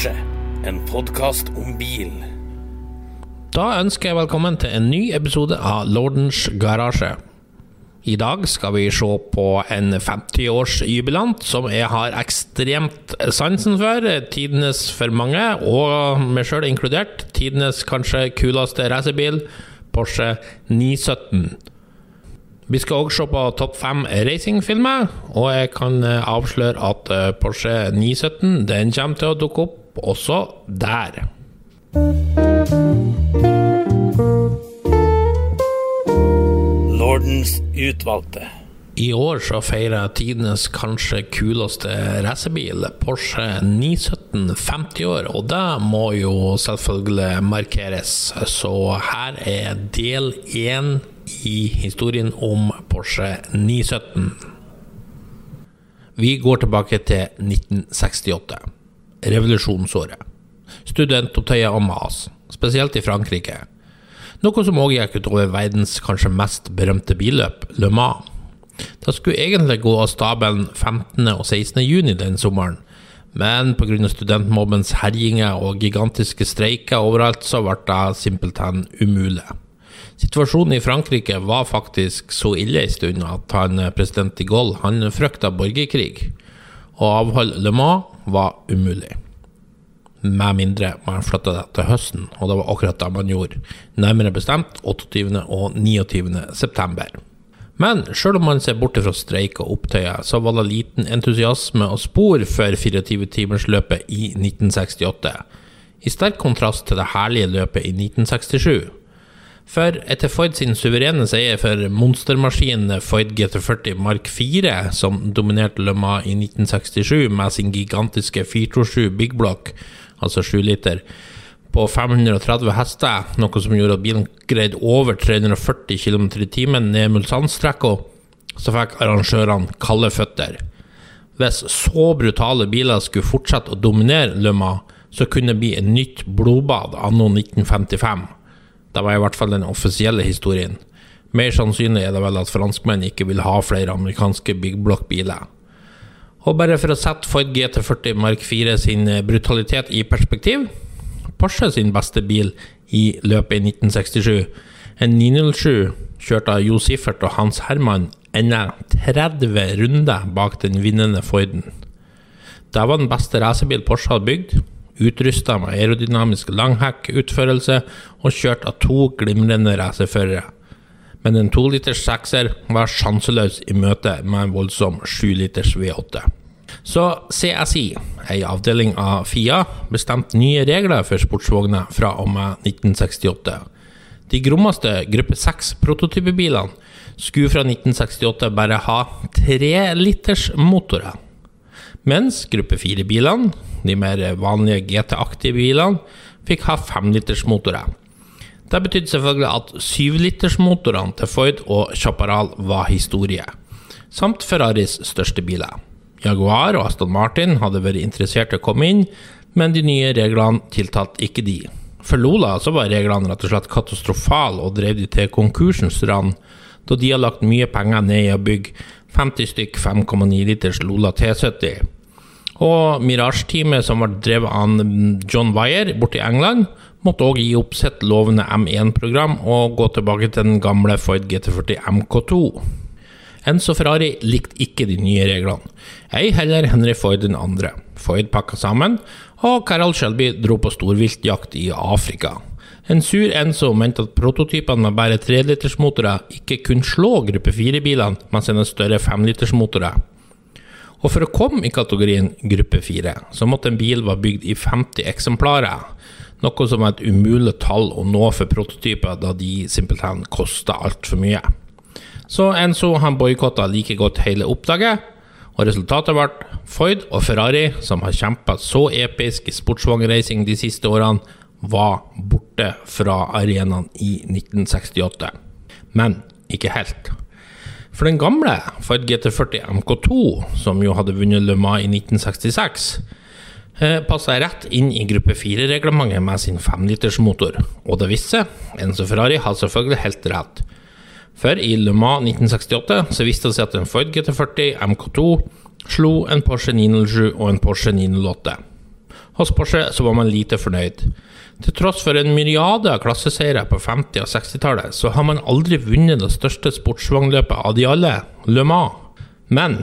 Porsche, en podkast om bil. Da ønsker jeg velkommen til en ny episode av Lordens garasje. I dag skal vi se på en 50-årsjubilant som jeg har ekstremt sansen for. Tidenes for mange, og meg sjøl inkludert, tidenes kanskje kuleste racerbil, Porsche 917. Vi skal også se på topp fem racingfilmer, og jeg kan eh, avsløre at eh, Porsche 917 den kommer til å dukke opp også der. Lordens utvalgte. I år så feirer tidenes kanskje kuleste racerbil, Porsche 917, 50 år, og det må jo selvfølgelig markeres. Så her er del én i historien om Porsche 917. Vi går tilbake til 1968, revolusjonsåret. Studentopptøyer og mas, spesielt i Frankrike. Noe som òg gikk utover verdens kanskje mest berømte billøp, Le Mans. Det skulle egentlig gå av stabelen 15. og 16. juni den sommeren, men pga. studentmobbens herjinger og gigantiske streiker overalt, så ble det simpelthen umulig. Situasjonen i Frankrike var faktisk så ille en stund at han, president de Gaulle han frykta borgerkrig, å avholde Le Mans var umulig. Med mindre man flytta det til høsten, og det var akkurat det man gjorde. Nærmere bestemt 28. og 29. september. Men sjøl om man ser bort fra streik og opptøyer, så var det liten entusiasme og spor for 24-timersløpet i 1968, i sterk kontrast til det herlige løpet i 1967. For etter Ford sin suverene seier for monstermaskinen Ford GT40 Mark 4, som dominerte Le Mans i 1967 med sin gigantiske 427 Big Block, altså 7 liter, på 530 hester, noe som gjorde at bilen greide over 340 km i timen ned Mulsandstrekka, så fikk arrangørene kalde føtter. Hvis så brutale biler skulle fortsette å dominere Le Mans, så kunne det bli et nytt blodbad anno 1955. Det var i hvert fall den offisielle historien. Mer sannsynlig er det vel at franskmenn ikke vil ha flere amerikanske big block-biler. Og bare for å sette Ford GT40 Mark 4 sin brutalitet i perspektiv Porsche sin beste bil i løpet i 1967, en 907 kjørt av Jo Siffert og Hans Herman, ender 30 runder bak den vinnende Forden. Det var den beste racerbil Porsche hadde bygd, utrusta med aerodynamisk langhekk-utførelse og kjørt av to glimrende racerførere. Men en toliters sekser var sjanseløs i møte med en voldsom 7-liters V8. Så CSI, ei avdeling av FIA, bestemte nye regler for sportsvogner fra og med 1968. De grommeste gruppe 6-prototypebilene skulle fra 1968 bare ha 3-liters-motorer. Mens gruppe 4-bilene, de mer vanlige GT-aktige bilene, fikk ha 5-litersmotorer. Det betydde selvfølgelig at 7-litersmotorene til Ford og Chaparral var historie, samt Ferraris største biler. Jaguar og Aston Martin hadde vært interessert i å komme inn, men de nye reglene tiltalte ikke de. For Lola så var reglene rett og slett katastrofale og drev de til konkursens rand, da de har lagt mye penger ned i å bygge 50 stykk 5,9 liters Lola T70. Og Mirage-teamet, som var drevet av John Wyer i England, måtte òg gi opp sitt lovende M1-program og gå tilbake til den gamle Ford GT40 MK2. Enzo Ferrari likte ikke de nye reglene, ei heller Henry Ford den andre. Ford pakka sammen, og Carol Shelby dro på storviltjakt i Afrika. En sur Enzo mente at prototypene med bare 3-litersmotorer ikke kunne slå gruppe 4-bilene med en større 5-litersmotorer. Og for å komme i kategorien gruppe 4, så måtte en bil være bygd i 50 eksemplarer, noe som var et umulig tall å nå for prototyper, da de simpelthen kosta altfor mye. Så Enzo han boikotta like godt hele oppdraget, og resultatet ble Ford og Ferrari, som har kjempa så episk i sportsvognracing de siste årene, var borte fra arenaen i 1968. Men ikke helt. For den gamle Ford GT40 MK2, som jo hadde vunnet Le Mans i 1966, eh, passa rett inn i gruppe 4-reglementet med sin 5-litersmotor. Og det viste seg, Enzo Ferrari hadde selvfølgelig helt rett. For i Le Mans 1968 så viste det seg at en Ford GT40 MK2 slo en Porsche 907 og en Porsche 908. Hos Porsche så var man lite fornøyd. Til tross for en myriade av klasseseiere på 50- og 60-tallet, så har man aldri vunnet det største sportsvognløpet av de alle, Le Mans. Men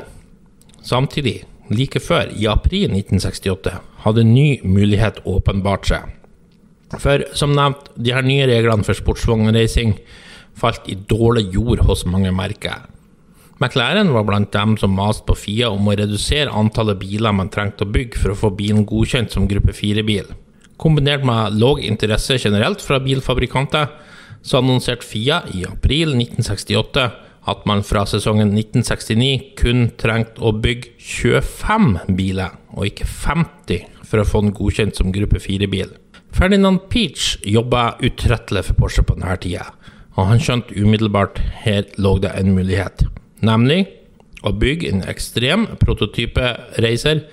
samtidig, like før, i april 1968, hadde en ny mulighet åpenbart seg. For som nevnt, de her nye reglene for sportsvognreising falt i dårlig jord hos mange merker. McLaren var blant dem som maste på FIA om å redusere antallet biler man trengte å bygge for å få bilen godkjent som gruppe 4-bil. Kombinert med lav interesse generelt fra bilfabrikanter, så annonserte FIA i april 1968 at man fra sesongen 1969 kun trengte å bygge 25 biler, og ikke 50, for å få den godkjent som gruppe 4-bil. Ferdinand Peach jobba utrettelig for Porsche på denne tida, og han skjønte umiddelbart her lå det en mulighet nemlig å bygge en ekstrem prototype racer,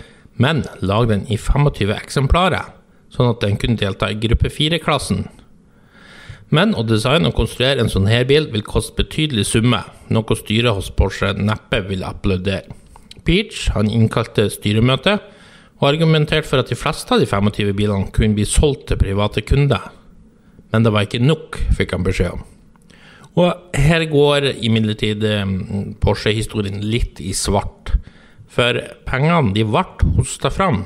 men lage den i 25 eksemplarer, sånn at den kunne delta i gruppe 4-klassen. Men å designe og konstruere en sånn her bil vil koste betydelig summe, noe styret hos Porsche neppe vil applaudere. Peach han innkalte styremøte og argumenterte for at de fleste av de 25 bilene kunne bli solgt til private kunder. Men det var ikke nok, fikk han beskjed om. Og her går imidlertid eh, Porsche-historien litt i svart. For pengene de ble hosta fram,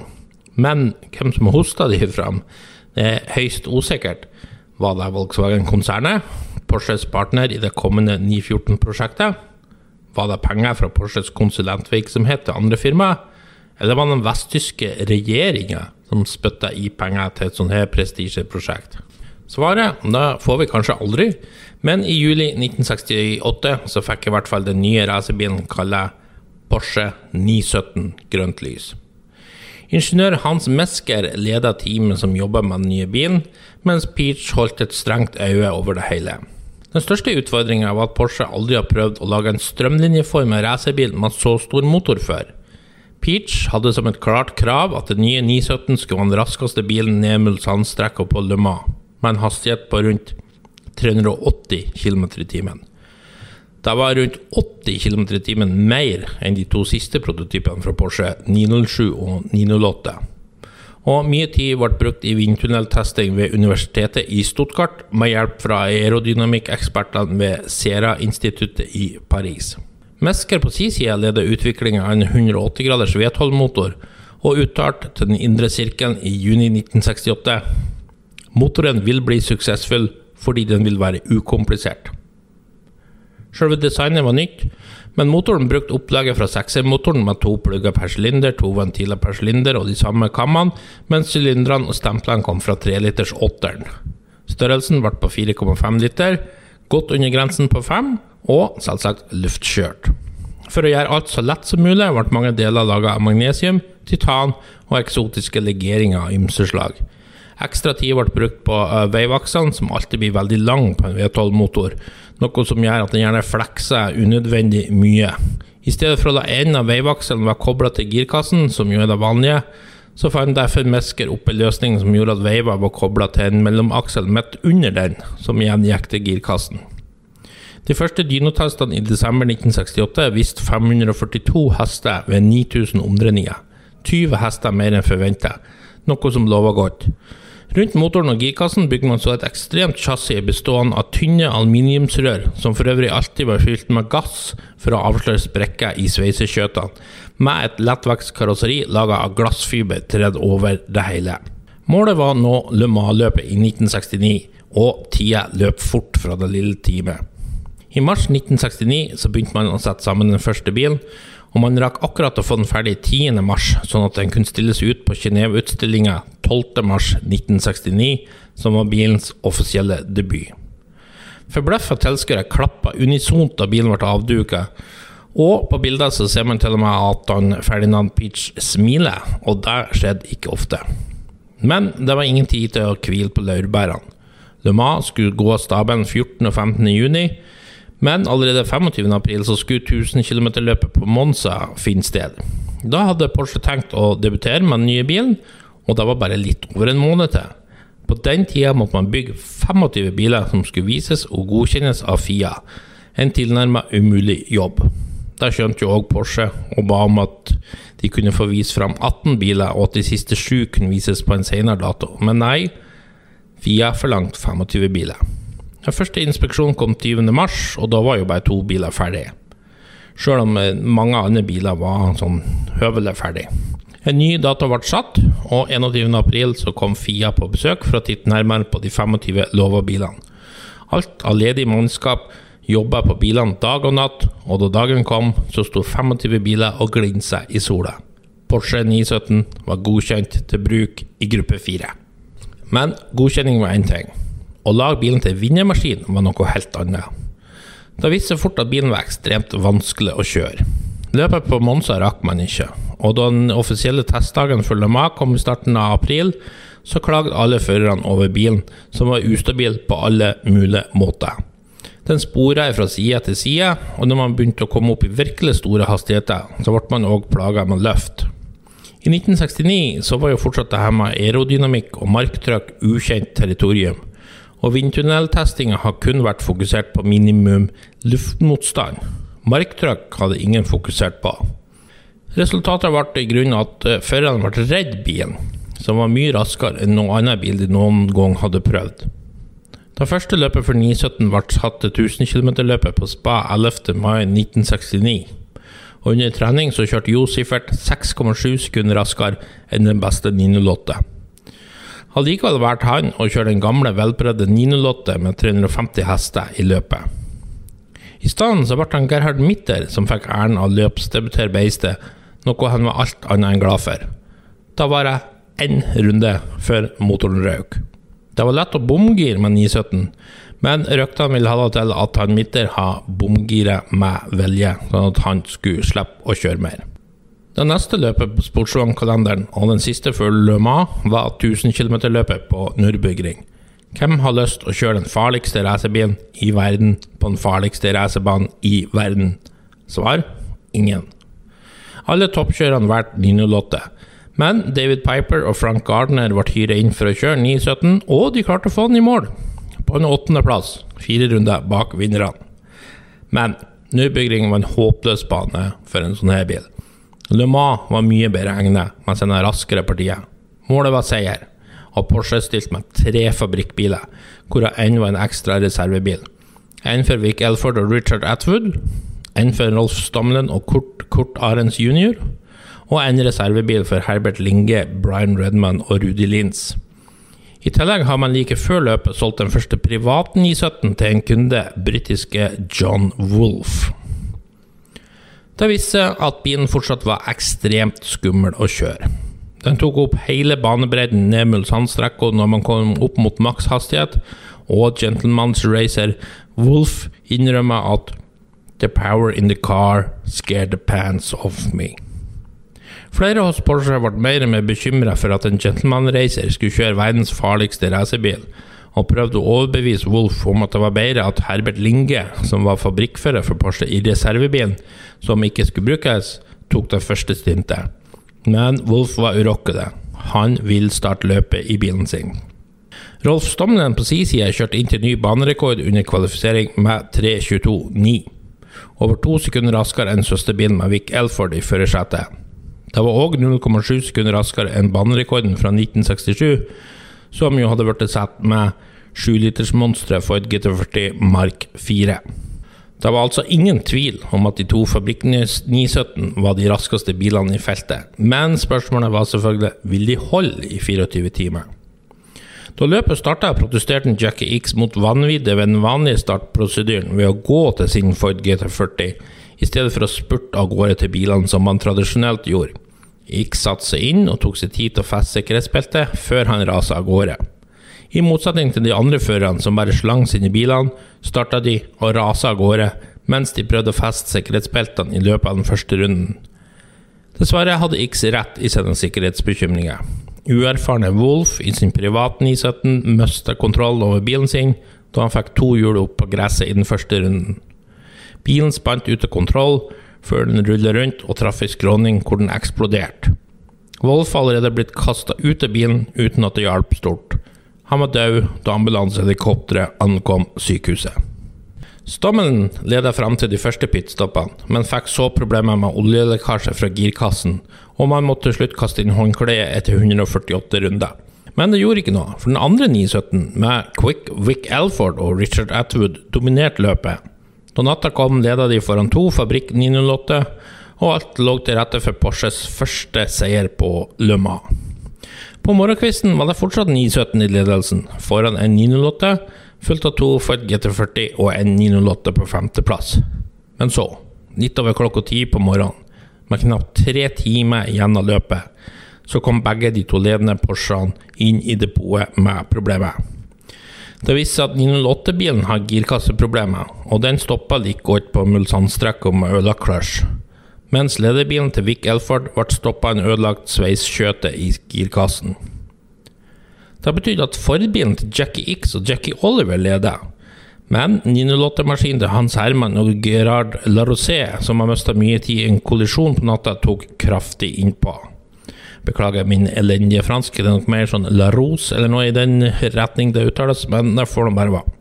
men hvem som hosta de fram, det er høyst usikkert. Var det Volkswagen-konsernet, Porsches partner i det kommende 914-prosjektet? Var det penger fra Porsches konsulentvirksomhet til andre firmaer? Eller var det den vesttyske regjeringa som spytta i penger til et sånt her prestisjeprosjekt? Svaret da får vi kanskje aldri, men i juli 1968 så fikk i hvert fall den nye racerbilen kalt Porsche 917 grønt lys. Ingeniør Hans Mesker leda teamet som jobba med den nye bilen, mens Peach holdt et strengt øye over det hele. Den største utfordringa var at Porsche aldri har prøvd å lage en strømlinjeform av racerbil med så stor motor før. Peach hadde som et klart krav at den nye 917 skulle være den raskeste bilen ned Mulsann-strekka på Le Mans, med en hastighet på rundt 380 km i timen. Det var rundt 80 km i timen mer enn de to siste prototypene fra Porsche 907 og 908. Og mye tid ble brukt i vindtunneltesting ved universitetet i Stuttgart, med hjelp fra aerodynamikkekspertene ved Sera-instituttet i Paris. Mesker på sin side leder utviklinga av en 180 graders V12-motor, og uttalte til den indre sirkelen i juni 1968 Motoren vil bli suksessfull fordi den vil være ukomplisert. Selve designet var nytt, men motoren brukte opplegget fra 6R-motoren med to plugger per sylinder, to ventiler per sylinder og de samme kammene, mens sylinderne og stemplene kom fra 3-liters åtteren. Størrelsen ble på 4,5 liter, godt under grensen på 5, og selvsagt luftkjørt. For å gjøre alt så lett som mulig ble mange deler laget av magnesium, titan og eksotiske legeringer av ymse slag. Ekstra tid ble brukt på uh, veivaksene, som alltid blir veldig lang på en V12-motor, noe som gjør at den gjerne flekser unødvendig mye. I stedet for å la enden av veivakselen være kobla til girkassen, som jo er det vanlige, så fant derfor Mesker opp en løsning som gjorde at veiva var kobla til en mellomaksel midt under den, som igjen gikk til girkassen. De første dynotestene i desember 1968 viste 542 hester ved 9000 omdreininger. 20 hester mer enn forventa, noe som lover godt. Rundt motoren og girkassen bygger man så et ekstremt chassis bestående av tynne aluminiumsrør, som for øvrig alltid var fylt med gass for å avsløre sprekker i sveisekjøtene, med et lettvektskarosseri laga av glassfiber tredd over det hele. Målet var nå Le Mans-løpet i 1969, og tida løp fort fra det lille teamet. I mars 1969 så begynte man å sette sammen den første bilen, og man rakk akkurat å få den ferdig 10. mars, sånn at den kunne stilles ut på Genéve-utstillinga 12. mars 1969, som var bilens offisielle debut. Forbløffa tilskuere klappa unisont da bilen ble avduka, og på bildet så ser man til og med at han Ferdinand Peach smiler, og det skjedde ikke ofte. Men det var ingen tid til å hvile på laurbærene. Le Mans skulle gå av staben 14. og 15. juni, men allerede 25. april så skulle 1000 km-løpet på Monza finne sted. Da hadde Porsche tenkt å debutere med den nye bilen, og det var bare litt over en måned til. På den tida måtte man bygge 25 biler som skulle vises og godkjennes av FIA. En tilnærmet umulig jobb. Da skjønte jo òg Porsche og ba om at de kunne få vise fram 18 biler, og at de siste sju kunne vises på en senere dato. Men nei, Fia forlangte 25 biler. Den første inspeksjonen kom 20. mars, og da var jo bare to biler ferdig. Sjøl om eh, mange andre biler var sånn høvelig ferdig. En ny dato ble satt, og 21. april så kom Fia på besøk for å titte nærmere på de 25 lova bilene. Alt av ledig mannskap jobba på bilene dag og natt, og da dagen kom, så sto 25 biler og glinsa i sola. Porsche 917 var godkjent til bruk i gruppe 4. Men godkjenning var én ting. Å lage bilen til vinnermaskin var noe helt annet. Det viste seg fort at bilen var ekstremt vanskelig å kjøre. Løpet på Monza rakk man ikke, og da den offisielle testdagen for Le kom i starten av april, så klagde alle førerne over bilen, som var ustabil på alle mulige måter. Den spora fra side til side, og når man begynte å komme opp i virkelig store hastigheter, så ble man òg plaga med løft. I 1969 så var jo fortsatt det her med aerodynamikk og marktrykk ukjent territorium, og vindtunneltestinga har kun vært fokusert på minimum luftmotstand. Marktrykk hadde ingen fokusert på. Resultatet ble i grunnen at eh, førerne ble redd bilen, som var mye raskere enn noen annen bil de noen gang hadde prøvd. Da første løpet for 917 ble satt til 1000 km-løpet på Spa 11. mai 1969. Og under trening så kjørte Jo Siffert 6,7 sekunder raskere enn den beste 908. Allikevel vært han å kjøre den gamle, velprøvde 908 med 350 hester i løpet. I stedet så ble han Gerhard Mitter som fikk æren av løpsdebuter beistet, noe han var alt annet enn glad for. Da var det én runde før motoren røk. Det var lett å bomgire med 917, men ryktene ville ha det til at han Mitter har bomgiret med vilje, sånn at han skulle slippe å kjøre mer. Det neste løpet på sportsvognkalenderen, og den siste før Le Mans, var 1000 km-løpet på Nürburgring. Hvem har lyst å kjøre den farligste racerbilen i verden på den farligste racerbanen i verden? Svar ingen. Alle toppkjørerne valgte 908. Men David Piper og Frank Gardner ble hyret inn for å kjøre 917, og de klarte å få den i mål. På en åttendeplass, fire runder bak vinnerne. Men Nürburgring var en håpløs bane for en sånn her bil. Le Mans var mye bedre egnet med sine raskere partiet. Målet var seier, og Porsche stilte med tre fabrikkbiler, hvorav én var en ekstra reservebil. En for Vic Elford og Richard Atwood, en for Rolf Stamlen og Kurt, Kurt Arens jr., og en reservebil for Herbert Linge, Brian Redman og Rudi Lins. I tillegg har man like før løpet solgt den første privaten i 17 til en kunde, britiske John Wolff. Det viste seg at bilen fortsatt var ekstremt skummel å kjøre. Den tok opp hele banebredden ned Mulsann-strekka når man kom opp mot makshastighet, og Gentleman's Racer Wolf innrømmer at The power in the car scared the pants off me. Flere hos Porsche ble mer og mer bekymra for at en Gentleman Racer skulle kjøre verdens farligste racerbil, og prøvde å overbevise Wolff om at det var bedre at Herbert Linge, som var fabrikkfører for Porsche i reservebilen, som ikke skulle brukes, tok det første stintet. Men Wolff var urokkelig. Han vil starte løpet i bilen sin. Rolf Stomnen på sin side kjørte inn til ny banerekord under kvalifisering med 3.22,9. Over to sekunder raskere enn søsterbilen med Vic Elford i førersetet. Det var òg 0,7 sekunder raskere enn banerekorden fra 1967, som jo hadde blitt satt med 7-litersmonsteret Ford GT40 Mark 4. Det var altså ingen tvil om at de to Fabrikk 917 var de raskeste bilene i feltet, men spørsmålet var selvfølgelig vil de holde i 24 timer. Da løpet starta, protesterte Jackie X mot vanviddet ved den vanlige startprosedyren ved å gå til sin Ford GT40, i stedet for å spurte av gårde til bilene som han tradisjonelt gjorde. X satte seg inn og tok seg tid til å feste sikkerhetsbeltet før han rasa av gårde. I motsetning til de andre førerne som bare slang sine bilene, starta de og rasa av gårde mens de prøvde å feste sikkerhetsbeltene i løpet av den første runden. Dessverre hadde X rett i sine sikkerhetsbekymringer. Uerfarne Wolf i sin private 917 mista kontroll over bilen sin da han fikk to hjul opp på gresset i den første runden. Bilen spant ut av kontroll før den rullet rundt og traff ei skråning hvor den eksploderte. Wolf har allerede blitt kasta ut av bilen uten at det hjalp stort. Han var død da ambulansehelikopteret ankom sykehuset. Stammen ledet frem til de første pitstoppene, men fikk så problemer med oljelekkasje fra girkassen, og man måtte til slutt kaste inn håndkleet etter 148 runder. Men det gjorde ikke noe, for den andre 917, med Quick Wick Alford og Richard Atwood, dominerte løpet. Da natta kom, ledet de foran to Fabrikk 908, og alt lå til rette for Porsches første seier på Le Mans. På morgenkvisten var det fortsatt 917 i ledelsen, foran en 908, fulgt av to Ford GT40 og en 908 på femteplass. Men så, litt over klokka ti på morgenen, med knapt tre timer igjen av løpet, så kom begge de to ledende Porschene inn i depotet med problemet. Det viste seg at 908-bilen har girkasseproblemer, og den stoppa like godt på Mulsann-strekka med ødelagt clutch. Mens lederbilen til Vic Elford ble stoppa en ødelagt sveiskjøte i girkassen. Det betydde at forbilen til Jackie X og Jackie Oliver leder. Men 908-maskinen til Hans Herman og Gerard Larosé, som har mista mye tid i en kollisjon på natta, tok kraftig innpå. Beklager min elendige fransk, det er nok mer sånn La Rose eller noe i den retning det uttales, men det får nå bare være.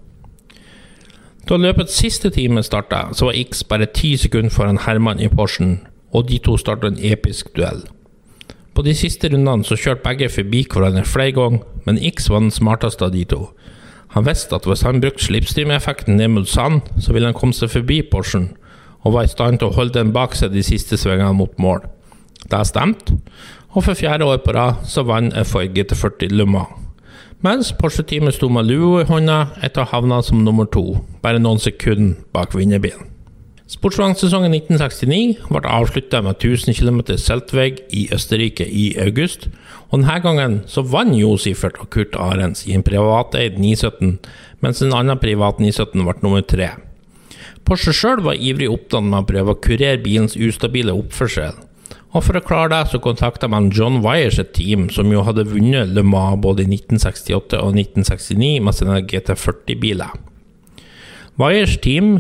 Da løpets siste time starta, så var X bare ti sekunder foran Herman i Porschen, og de to starta en episk duell. På de siste rundene så kjørte begge forbi hverandre flere ganger, men X var den smarteste av de to. Han visste at hvis han brukte slipstream-effekten ned mot sand, så ville han komme seg forbi Porschen, og var i stand til å holde den bak seg de siste svingene mot mål. Det stemte, og for fjerde år på rad så vant Ford GT40 Le Mans. Mens Porsche-teamet sto med lua i hånda etter å ha havna som nummer to, bare noen sekunder bak vinnerbilen. Sportsvognsesongen 1969 ble avslutta med 1000 km Seltweg i Østerrike i august, og denne gangen så vant Jo Sifert og Kurt Arens i en privateid 917, mens en annen privat 917 ble nummer tre. Porsche sjøl var ivrig opptatt med å prøve å kurere bilens ustabile oppførsel, og for å klare det, så kontakta man John Wires et team, som jo hadde vunnet Le Mans både i 1968 og 1969 med sine GT40-biler. Wires team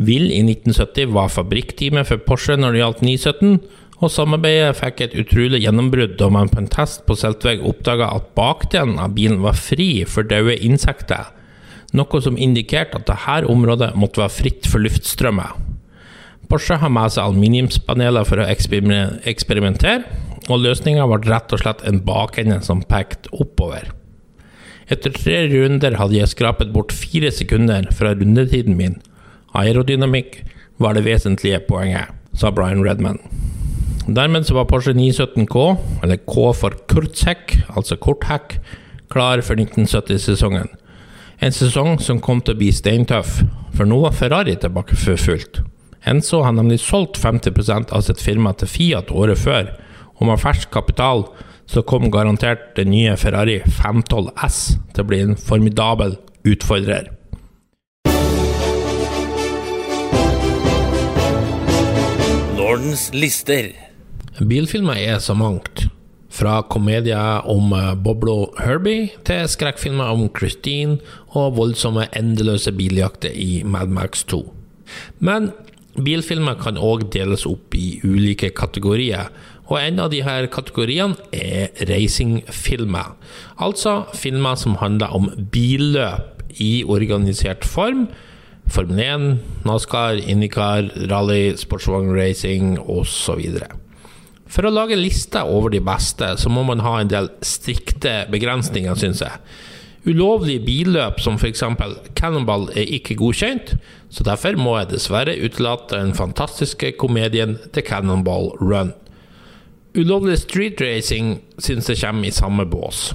vil i 1970 var fabrikkteamet for Porsche når det gjaldt 917, og samarbeidet fikk et utrolig gjennombrudd da man på en test på Seltveg oppdaga at bakdelen av bilen var fri for døde insekter, noe som indikerte at dette området måtte være fritt for luftstrømmer. Porsche har med seg aluminiumspaneler for å eksperimentere, og løsninga ble rett og slett en bakende som pekte oppover. Etter tre runder hadde jeg skrapet bort fire sekunder fra rundetiden min. Aerodynamikk var det vesentlige poenget, sa Brian Redman. Dermed var Porsche 917K, eller K for Kurzheck, altså korthekk, klar for 1970-sesongen. En sesong som kom til å bli steintøff, for nå var Ferrari tilbake for fullt. Enzo har nemlig solgt 50% av sitt firma til Fiat året før, og med fersk kapital så kom garantert den nye Ferrari 512 S til å bli en formidabel utfordrer. Nordens lister. Bilfilmer er så mangt. Fra komedier om eh, Boblo Herbie til skrekkfilmer om Christine og voldsomme, endeløse biljakter i Mad Max 2. Men Bilfilmer kan òg deles opp i ulike kategorier, og en av disse kategoriene er racingfilmer. Altså filmer som handler om billøp i organisert form. Formel 1, NASCAR, IndyCar, rally, sportsvognracing osv. For å lage lister over de beste, så må man ha en del strikte begrensninger, syns jeg. Ulovlige billøp som f.eks. Cannonball er ikke godkjent, så derfor må jeg dessverre utelate den fantastiske komedien The Cannonball Run. Ulovlig street racing synes jeg kommer i samme bås,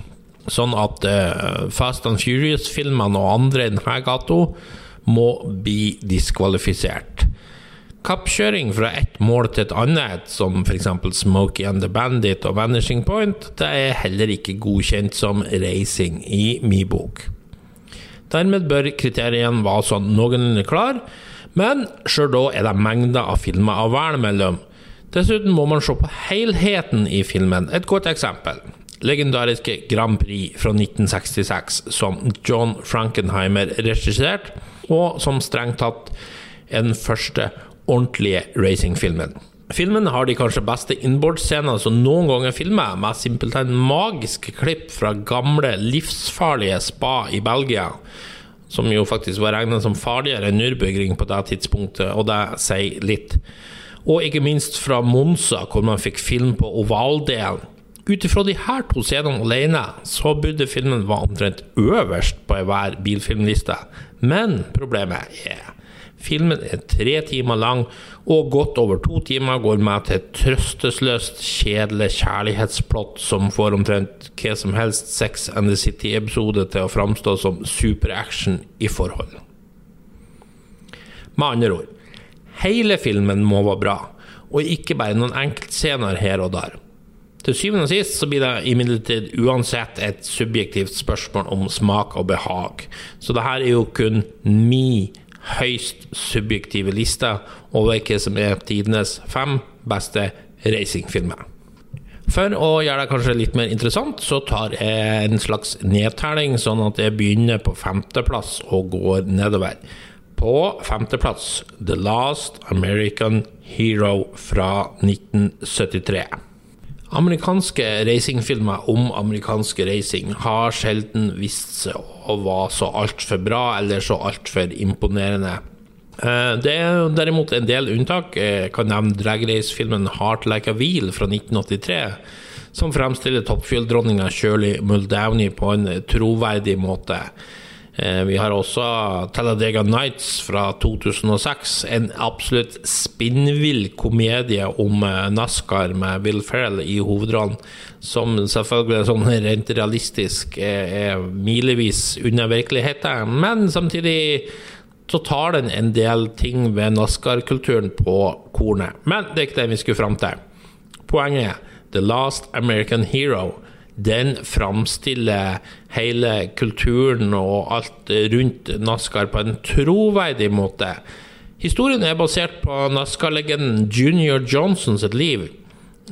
sånn at uh, Fast and Furious-filmene og andre i denne gata må bli diskvalifisert. Kappkjøring fra ett mål til et annet, som f.eks. Smokey and the Bandit og Vanishing Point, det er heller ikke godkjent som racing i min bok. Dermed bør kriteriene være sånn noenlunde klar, men sjøl da er det mengder av filmer å velge mellom. Dessuten må man se på helheten i filmen. Et godt eksempel. Legendariske Grand Prix fra 1966, som John Frankenheimer regisserte, og som strengt tatt er den første ordentlige racingfilmen. Filmen har de kanskje beste innbordsscenene som noen ganger filmer, med simpelthen magiske klipp fra gamle, livsfarlige spa i Belgia, som jo faktisk var regnet som farligere enn Nürburgring på det tidspunktet, og det sier litt. Og ikke minst fra Monza, hvor man fikk film på ovaldelen. Ut ifra de her to scenene alene, så burde filmen være omtrent øverst på enhver bilfilmliste. Men problemet er Filmen er tre timer lang, og godt over to timer går med til et trøstesløst, kjedelig kjærlighetsplott som får omtrent hva som helst Sex and the City-episode til å framstå som superaction i forhold. Med andre ord, hele filmen må være bra, og ikke bare noen enkeltscener her og der. Til syvende og sist så blir det imidlertid uansett et subjektivt spørsmål om smak og behag, så det her er jo kun mi høyst subjektive liste over hva som er tidenes fem beste racingfilmer. For å gjøre det kanskje litt mer interessant, så tar jeg en slags nedtelling, sånn at jeg begynner på femteplass og går nedover. På femteplass The Last American Hero fra 1973. Amerikanske racingfilmer om amerikanske racing har sjelden vist seg å være så altfor bra eller så altfor imponerende. Eh, det er derimot en del unntak. Jeg kan nevne dragrace-filmen 'Heart Like a Wheel' fra 1983, som fremstiller toppfjell-dronninga Shirley Muldowney på en troverdig måte. Eh, vi har også Talladega Nights fra 2006, en absolutt spinnvill komedie om eh, NASCAR med Will Ferrell i hovedrollen, som selvfølgelig sånn rent realistisk er milevis unna virkeligheten, men samtidig så tar den en del ting ved NASCAR-kulturen på kornet. Men det er ikke det vi skulle fram til. Poenget er The Last American Hero den framstiller hele kulturen og alt rundt NASCAR på en troverdig måte. Historien er basert på NASCAR-legenden Junior Johnsons liv.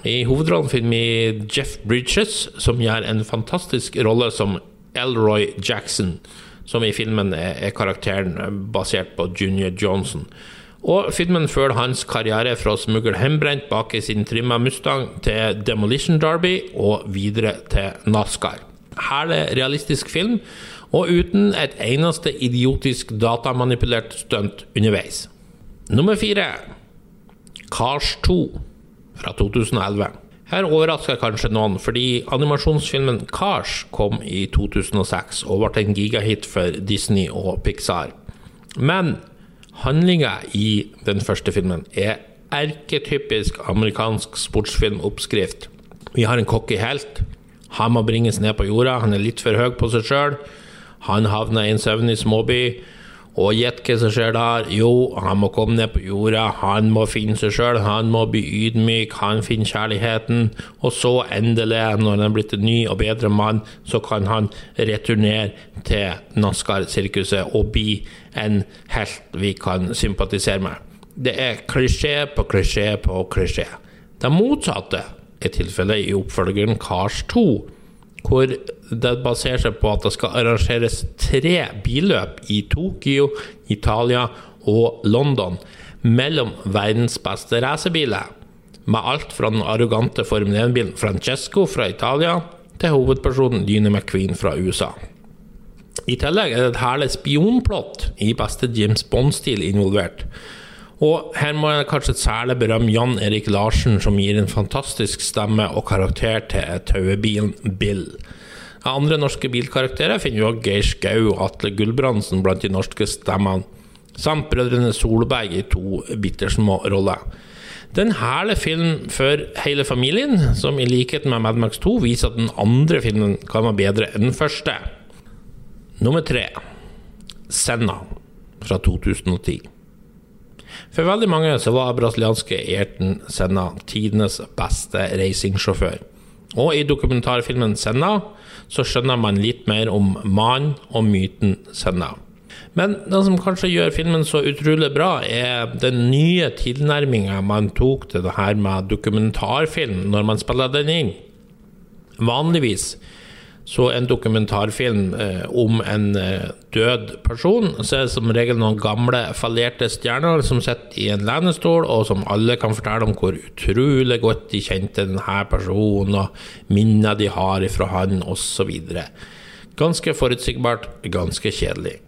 I hovedrollen finner vi Jeff Bridges, som gjør en fantastisk rolle som Elroy Jackson, som i filmen er karakteren basert på Junior Johnson. Og filmen følger hans karriere fra å smugle hjemmebrent bak i sin trimma Mustang til Demolition Derby og videre til NASCAR. Herlig realistisk film, og uten et eneste idiotisk datamanipulert stunt underveis. Nummer fire Cars 2 fra 2011. Her overrasker kanskje noen, fordi animasjonsfilmen Cars kom i 2006 og ble en gigahit for Disney og Pixar. Men Handlinga i den første filmen er erketypisk amerikansk sportsfilmoppskrift. Vi har en cocky helt. Han må bringes ned på jorda. Han er litt for høy på seg sjøl. Han havner i en søvnig småby. Og gjett hva som skjer der? Jo, han må komme ned på jorda, han må finne seg sjøl, han må bli ydmyk, han finner kjærligheten. Og så endelig, når han er blitt en ny og bedre mann, så kan han returnere til NASCAR-sirkuset og bli en helt vi kan sympatisere med. Det er klisjé på klisjé på klisjé. Det motsatte er tilfellet i oppfølgeren Cars 2 hvor det baserer seg på at det skal arrangeres tre billøp i Tokyo, Italia og London mellom verdens beste racerbiler. Med alt fra den arrogante Formel 1-bilen Francesco fra Italia til hovedpersonen Dyne McQueen fra USA. I tillegg er det et herlig spionplott i beste James Bond-stil involvert. Og her må jeg kanskje særlig berømme Jan Erik Larsen, som gir en fantastisk stemme og karakter til tauebilen Bill. Andre norske bilkarakterer finner vi Geir Skau og Atle Gulbrandsen blant de norske stemmene, samt brødrene Solberg i to bittersmå roller. Det er en herlig film for hele familien, som i likhet med Mad Max 2 viser at den andre filmen kan være bedre enn den første. Nummer tre Senna fra 2010. For veldig mange så var brasilianske Ayrton Senna tidenes beste racingsjåfør. Og i dokumentarfilmen Senna så skjønner man litt mer om mannen og myten Senna. Men det som kanskje gjør filmen så utrolig bra, er den nye tilnærminga man tok til det her med dokumentarfilm når man spiller den inn. Vanligvis så en dokumentarfilm eh, om en eh, død person, så er det som regel noen gamle, fallerte stjerner som sitter i en lenestol, og som alle kan fortelle om hvor utrolig godt de kjente denne personen, og minner de har ifra han, osv. Ganske forutsigbart, ganske kjedelig.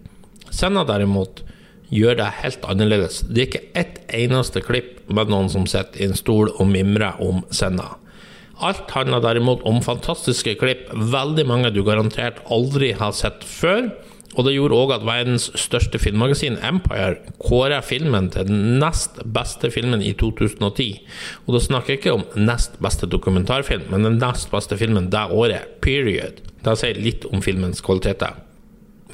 Senna derimot gjør det helt annerledes. Det er ikke ett eneste klipp med noen som sitter i en stol og mimrer om Senna. Alt handler derimot om fantastiske klipp, veldig mange du garantert aldri har sett før. Og det gjorde òg at verdens største filmmagasin, Empire, kåra filmen til den nest beste filmen i 2010. Og da snakker jeg ikke om nest beste dokumentarfilm, men den nest beste filmen det året. Period. Det sier litt om filmens kvaliteter.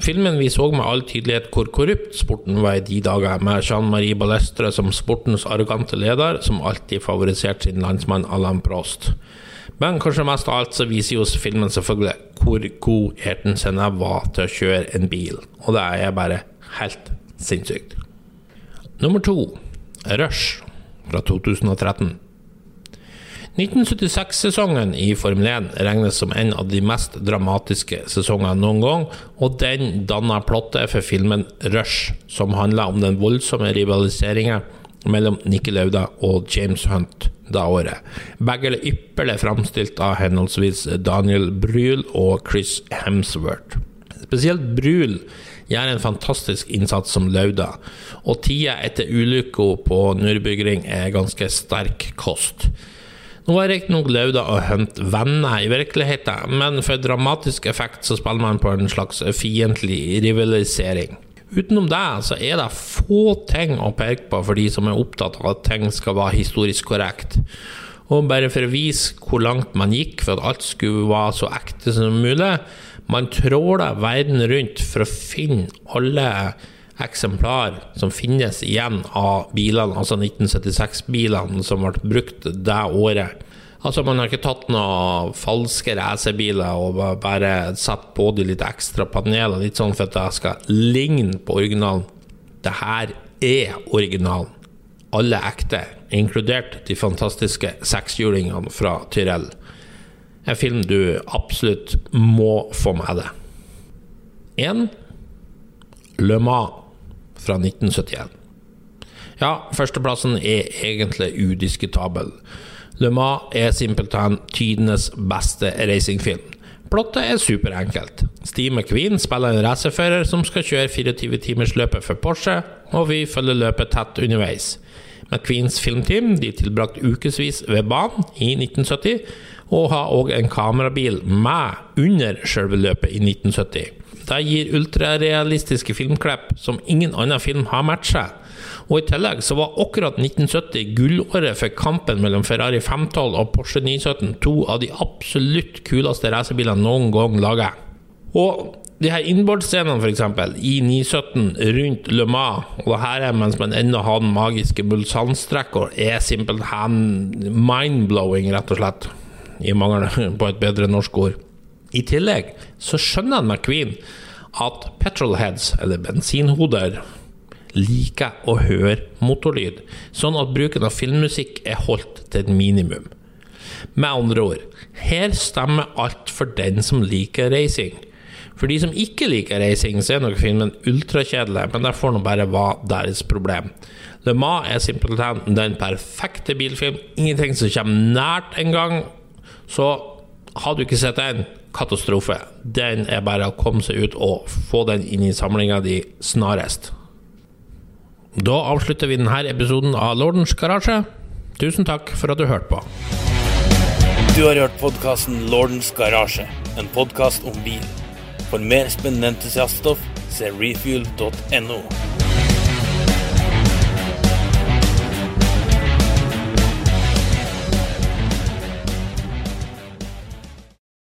Filmen viser òg med all tydelighet hvor korrupt sporten var i de dager, med Jean-Marie Balestre som sportens arrogante leder, som alltid favoriserte sin landsmann Alain Prost. Men kanskje mest av alt så viser jo filmen selvfølgelig hvor god Erten Senna var til å kjøre en bil, og det er bare helt sinnssykt. Nummer to, Rush fra 2013. 1976-sesongen i Formel 1 regnes som en av de mest dramatiske sesongene noen gang, og den danna plottet for filmen Rush, som handler om den voldsomme rivaliseringen mellom Nikki Lauda og James Hunt da året. Begge er ypperlig framstilt av henholdsvis Daniel Brühl og Chris Hemsworth. Spesielt Brühl gjør en fantastisk innsats som Lauda, og tida etter ulykka på Nürburgring er ganske sterk kost. Nå er riktignok Lauda og Hunt venner i virkeligheten, men for dramatisk effekt så spiller man på en slags fiendtlig rivalisering. Utenom det så er det få ting å peke på for de som er opptatt av at ting skal være historisk korrekt. Og bare for å vise hvor langt man gikk for at alt skulle være så ekte som mulig, man tråler verden rundt for å finne alle eksemplar som finnes igjen av bilene, altså 1976-bilene som ble brukt det året. Altså Man har ikke tatt noen falske racerbiler og bare satt på de litt ekstra paneler, litt sånn for at det skal ligne på originalen. Det her er originalen. Alle ekte, inkludert de fantastiske sekshjulingene fra Tyrell. En film du absolutt må få med deg. 1. Le Mans fra 1971. Ja, førsteplassen er egentlig udiskutabel. Le Mans er simpelthen tidenes beste racingfilm. Plottet er superenkelt. Steve McQueen spiller en racerfører som skal kjøre 24-timersløpet for Porsche, og vi følger løpet tett underveis. McQueens filmteam de tilbrakte ukevis ved banen i 1970, og har òg en kamerabil med under selve løpet i 1970. Det gir ultrarealistiske filmklipp som ingen annen film har matcha. Og I tillegg så var akkurat 1970 gullåret for kampen mellom Ferrari 512 og Porsche 917 to av de absolutt kuleste racerbilene noen gang laga. Og de her innbordsscenene, f.eks., i 917 rundt Le Mans, og det her er mens man ennå har den magiske Mulsanne-strekka, er simpelthen mind-blowing, rett og slett. I mangel på et bedre norsk ord. I tillegg så skjønner McQueen at petrolheads, eller bensinhoder, liker å høre motorlyd, sånn at bruken av filmmusikk er holdt til et minimum. Med andre ord, her stemmer alt for den som liker racing. For de som ikke liker racing, så er nok filmen ultrakjedelig, men det får nå bare være deres problem. Le Mans er simpelthen den perfekte bilfilm. Ingenting som kommer nært engang. Så har du ikke sett den, katastrofe. Den er bare å komme seg ut og få den inn i samlinga di snarest. Da avslutter vi denne episoden av Lordens garasje. Tusen takk for at du hørte på. Du har hørt podkasten Lordens garasje, en podkast om bil. For mer spennende entusiaststoff, se refuel.no.